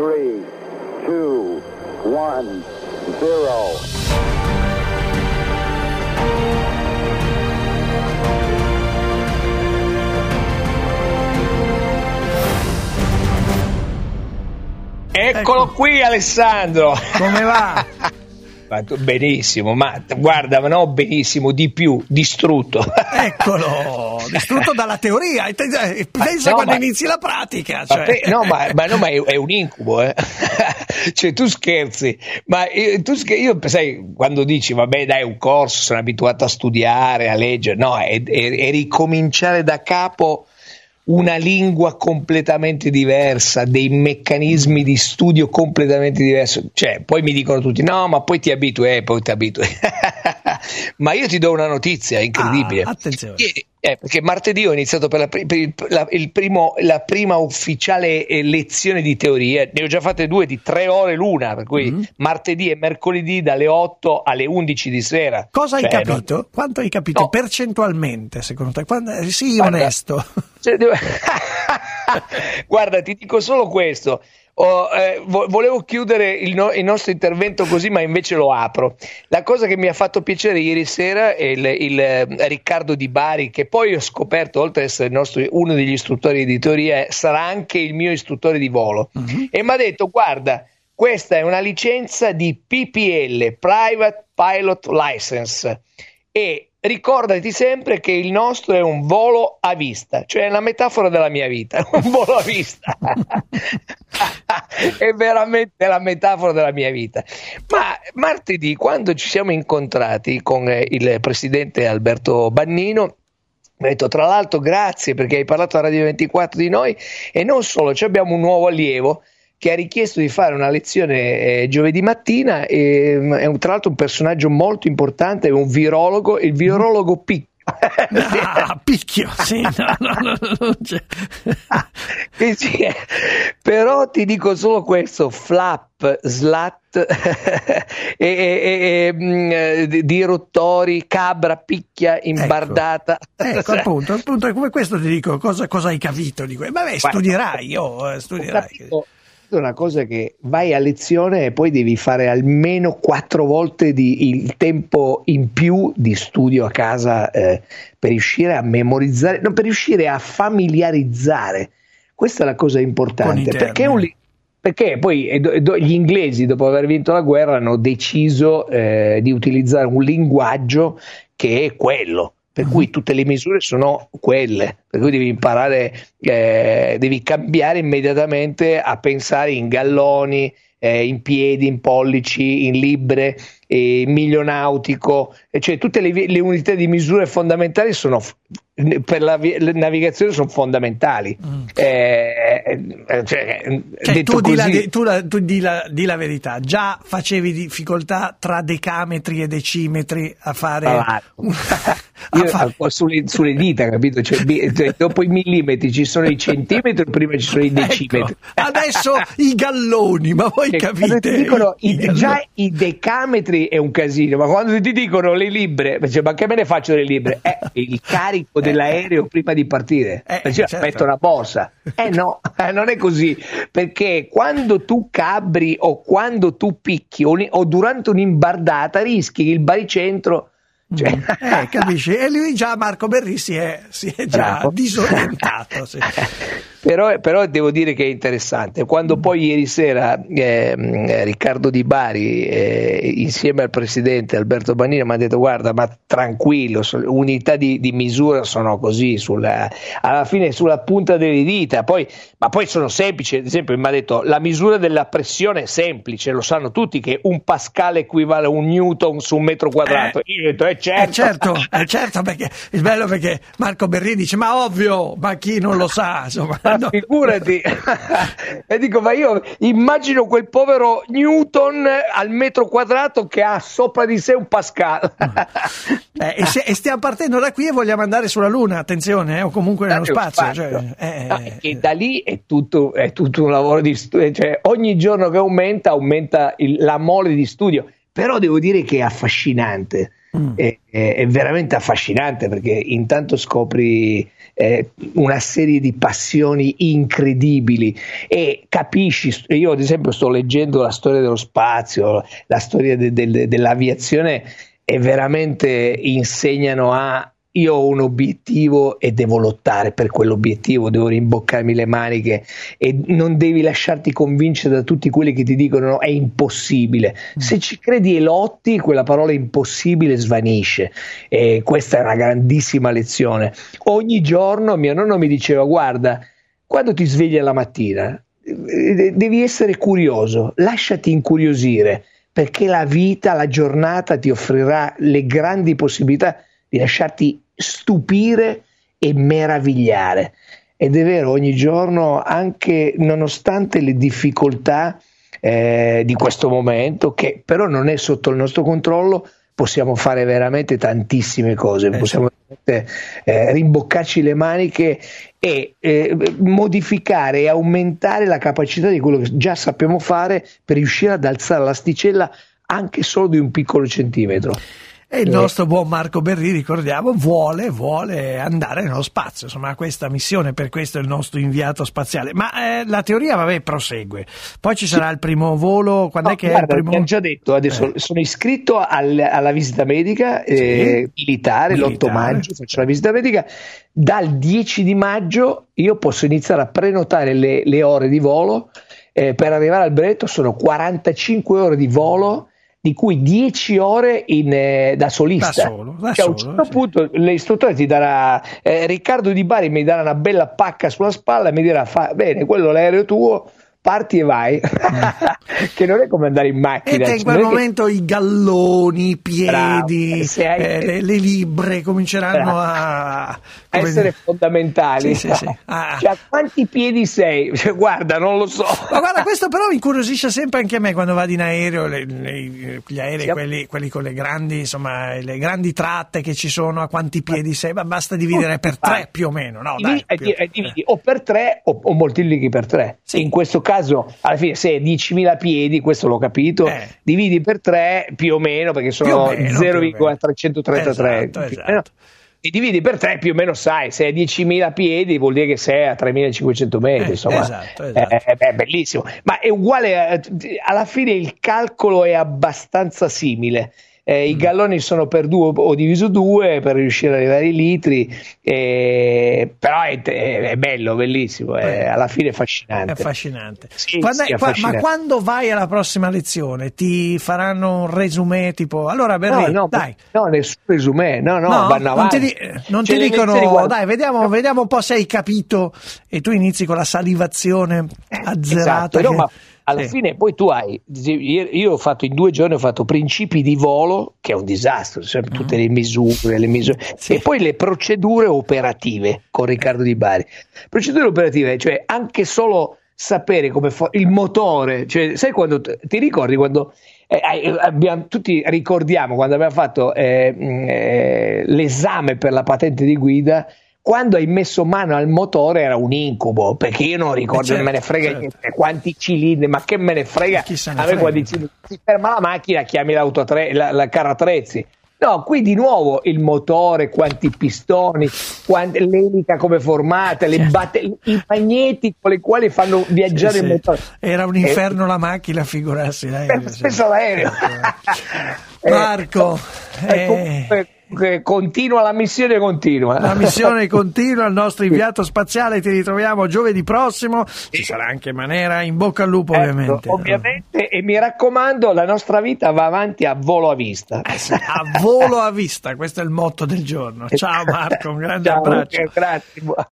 3, 2, 1, 0. Eccolo qui Alessandro. Come va? Ma Benissimo, ma guarda, ma no benissimo, di più, distrutto. Eccolo, distrutto dalla teoria. Te- Pensa no, quando ma- inizi la pratica. Ma, Cioè. pe- no, ma, ma no, ma è, è un incubo, eh. cioè tu scherzi, ma eh, tu scher- io sai, quando dici vabbè dai un corso, sono abituato a studiare, a leggere, no, è, è- è ricominciare da capo una lingua completamente diversa, dei meccanismi di studio completamente diversi. Cioè, poi mi dicono tutti: no, ma poi ti abitui, eh, poi ti abitui. ma io ti do una notizia incredibile. Ah, attenzione. Ieri- eh, perché martedì ho iniziato per la, per la- primo- la prima ufficiale lezione di teoria, ne ho già fatte due di tre ore l'una, per cui Mm. martedì e mercoledì dalle 8 alle 11 di sera. Cosa hai Cioè, capito? Quanto hai capito No. percentualmente, secondo te? Quando- Sii Guarda, onesto. Cioè, devo- Guarda, ti dico solo questo. Ho, eh, vo- volevo chiudere il, no- il nostro intervento così, ma invece lo apro. La cosa che mi ha fatto piacere ieri sera è il, il, eh, Riccardo Di Bari, che poi ho scoperto, oltre ad essere nostro- uno degli istruttori di teoria, sarà anche il mio istruttore di volo. Mhm. E mi ha detto: Guarda, questa è una licenza di PPL, Private Pilot License. E ricordati sempre che il nostro è un volo a vista, cioè è la metafora della mia vita, un volo a vista. è veramente la metafora della mia vita. Ma martedì, quando ci siamo incontrati con eh, il presidente Alberto Bannino, mi ha detto tra l'altro grazie perché hai parlato a Radio 24 di noi e non solo, ci abbiamo un nuovo allievo che ha richiesto di fare una lezione eh, giovedì mattina e mm, è un- tra l'altro un personaggio molto importante, è un virologo, il virologo Pic. Ah, picchio, sì, no, no, no, c'è. Sì, eh. Però ti dico solo questo: flap, slat e, e- e- mm, eh, di- rottori, cabra, picchia, imbardata. Ecco, appunto, appunto, è come questo ti dico, cosa, cosa hai capito di questo? Vabbè, studierai, oh, eh, Ho studierai. capito. È una cosa che vai a lezione e poi devi fare almeno quattro volte di- il tempo in più di studio a casa eh, per riuscire a memorizzare, no, per riuscire a familiarizzare. Questa è la cosa importante. Perché, un perché poi eh, do- gli inglesi, dopo aver vinto la guerra, hanno deciso eh, di utilizzare un linguaggio che è quello. Per cui tutte le misure sono quelle, per cui devi imparare, eh, devi cambiare immediatamente a pensare in galloni, eh, in piedi, in pollici, in libbre, eh, milionautico, cioè tutte le, le unità di misure fondamentali sono per la, vi- la navigazione sono fondamentali. Mm. Eh, eh, cioè, Cioè, detto tu, di la, così- di- tu la- tu di la- di la verità, già facevi difficoltà tra decametri e decimetri a fare... Ah, a Io fare- sulle, sulle dita, capito? Cioè, cioè, dopo i millimetri ci sono i centimetri, prima ci sono i Ecco, decimetri. adesso i galloni, ma voi Cioè, capite? i- I già i decametri è un casino, ma quando ti dicono le libbre, cioè, ma che me ne faccio delle libbre? Eh, il carico dell'aereo prima di partire, Eh, Cioè, certo. metto una borsa. Eh no, eh, non è così, perché quando tu cabri o quando tu picchi o, o durante un'imbardata rischi il baricentro... Cioè, Eh, capisci? E lui già, Marco Berri, si è, si è già Bravo. disorientato. sì. Però, però devo dire che è interessante. Quando poi ieri sera eh, Riccardo Di Bari, eh, insieme al presidente Alberto Banini, mi ha detto: Guarda, ma tranquillo, unità di, di misura sono così, sulla, alla fine sulla punta delle dita. Poi, ma poi sono semplici. Ad esempio, mi ha detto: La misura della pressione è semplice, lo sanno tutti che un Pascal equivale a un Newton su un metro quadrato. Io ho detto: Eh, certo. Eh certo, eh certo, perché il bello perché Marco Berri dice ma ovvio, ma chi non lo sa, insomma. Ma no. figurati, e dico, ma io immagino quel povero Newton al metro quadrato che ha sopra di sé un Pascal. Eh, e, se- e stiamo partendo da qui e vogliamo andare sulla Luna, attenzione, eh, o comunque nello spazio. cioè, eh, No, e che da lì è tutto, è tutto un lavoro di studio, cioè ogni giorno che aumenta, aumenta il- la mole di studio. Però devo dire che è affascinante. Mm. è, è, veramente affascinante perché intanto scopri eh, una serie di passioni incredibili e capisci, io ad esempio sto leggendo la storia dello spazio, la storia de, de, dell'aviazione e veramente insegnano a io ho un obiettivo e devo lottare per quell'obiettivo, devo rimboccarmi le maniche e non devi lasciarti convincere da tutti quelli che ti dicono no, è impossibile. Mm. Se ci credi e lotti, quella parola impossibile svanisce e questa è una grandissima lezione. Ogni giorno mio nonno mi diceva guarda, quando ti svegli alla mattina eh, devi essere curioso, lasciati incuriosire perché la vita, la giornata ti offrirà le grandi possibilità di lasciarti stupire e meravigliare. Ed è vero, ogni giorno, anche nonostante le difficoltà eh, di questo momento, che però non è sotto il nostro controllo, possiamo fare veramente tantissime cose, eh, possiamo eh, rimboccarci le maniche e eh, modificare e aumentare la capacità di quello che già sappiamo fare per riuscire ad alzare l'asticella anche solo di un piccolo centimetro. E il nostro buon Marco Berri, ricordiamo, vuole, vuole andare nello spazio, insomma, questa missione, per questo è il nostro inviato spaziale. Ma eh, la teoria, vabbè, prosegue. Poi ci sarà il primo volo, quando no, è che guarda, è il primo... ho già detto, adesso eh. sono iscritto al, alla visita medica eh, sì. militare, militare, l'8 maggio faccio la visita medica. Dal 10 di maggio io posso iniziare a prenotare le, le ore di volo. Eh, per arrivare al brevetto sono 45 ore di volo di cui 10 ore in, eh, da solista. Da solo, da cioè, solo, a un certo sì. punto l'istruttore ti darà, eh, Riccardo Di Bari mi darà una bella pacca sulla spalla e mi dirà, fa, bene, quello è l'aereo tuo, parti e vai, che non è come andare in macchina. E in quel momento che... i galloni, i piedi, hai... eh, le, le, libre cominceranno Bravo. a essere dire... fondamentali. Sì, sì, sì. Ah. Cioè, quanti piedi sei? Cioè, guarda, non lo so. Ma guarda, questo però mi incuriosisce sempre anche a me quando vado in aereo, le, le, gli aerei, quelli, quelli, con le grandi, insomma, le grandi tratte che ci sono, a quanti piedi sei? Ma basta dividere per tre più o meno, no? Dai, dividi, più... dividi o per tre o, o moltiplichi per tre. In questo caso caso, alla fine, se è 10.000 piedi, questo l'ho capito, eh. dividi per 3 più o meno, perché sono 0,333. Esatto, esatto. E dividi per 3 più o meno sai, se è 10.000 piedi vuol dire che sei a 3.500 metri, eh, insomma, esatto, esatto. Eh, è bellissimo. Ma è uguale, alla fine il calcolo è abbastanza simile eh, i mm. galloni sono per due o diviso due per riuscire ad arrivare ai litri, eh, però è, è, bello, bellissimo, è, alla fine è affascinante. È affascinante. Sì, quando sì, affascinante. Ma quando vai alla prossima lezione ti faranno un resume tipo, allora Berri, no, no, dai. No, nessun resume, no, no, no vanno avanti. Non ti, di, non ti dicono, dai, vediamo, vediamo un po' se hai capito e tu inizi con la salivazione eh, azzerata. Esatto, che... ma alla sì. fine poi tu hai, io ho fatto in due giorni, ho fatto principi di volo, che è un disastro, sempre tutte le misure, le misure sì. e poi le procedure operative con Riccardo Di Bari. Procedure operative, cioè anche solo sapere come fa il motore, cioè sai quando ti ricordi quando eh, abbiamo, tutti ricordiamo quando abbiamo fatto eh, eh, l'esame per la patente di guida quando hai messo mano al motore era un incubo perché io non ricordo, certo, me ne frega certo. niente, quanti cilindri, ma che me ne frega, a me quando si ferma la macchina chiami l'auto tre, la, la carro attrezzi. No, qui di nuovo il motore, quanti pistoni, quanti, l'elica come formata, le certo. batte- i magneti con i quali fanno viaggiare sì, il motore. Era un inferno eh, la macchina, figurarsi l'aereo. Spesso l'aereo. Marco, eh, eh, continua la missione continua. La missione continua il nostro inviato spaziale ti ritroviamo giovedì prossimo. Ci sarà anche Manera in bocca al lupo ecco, ovviamente. ovviamente e mi raccomando la nostra vita va avanti a volo a vista. Eh sì, a volo a vista questo è il motto del giorno. Ciao Marco un grande ciao, abbraccio. Grazie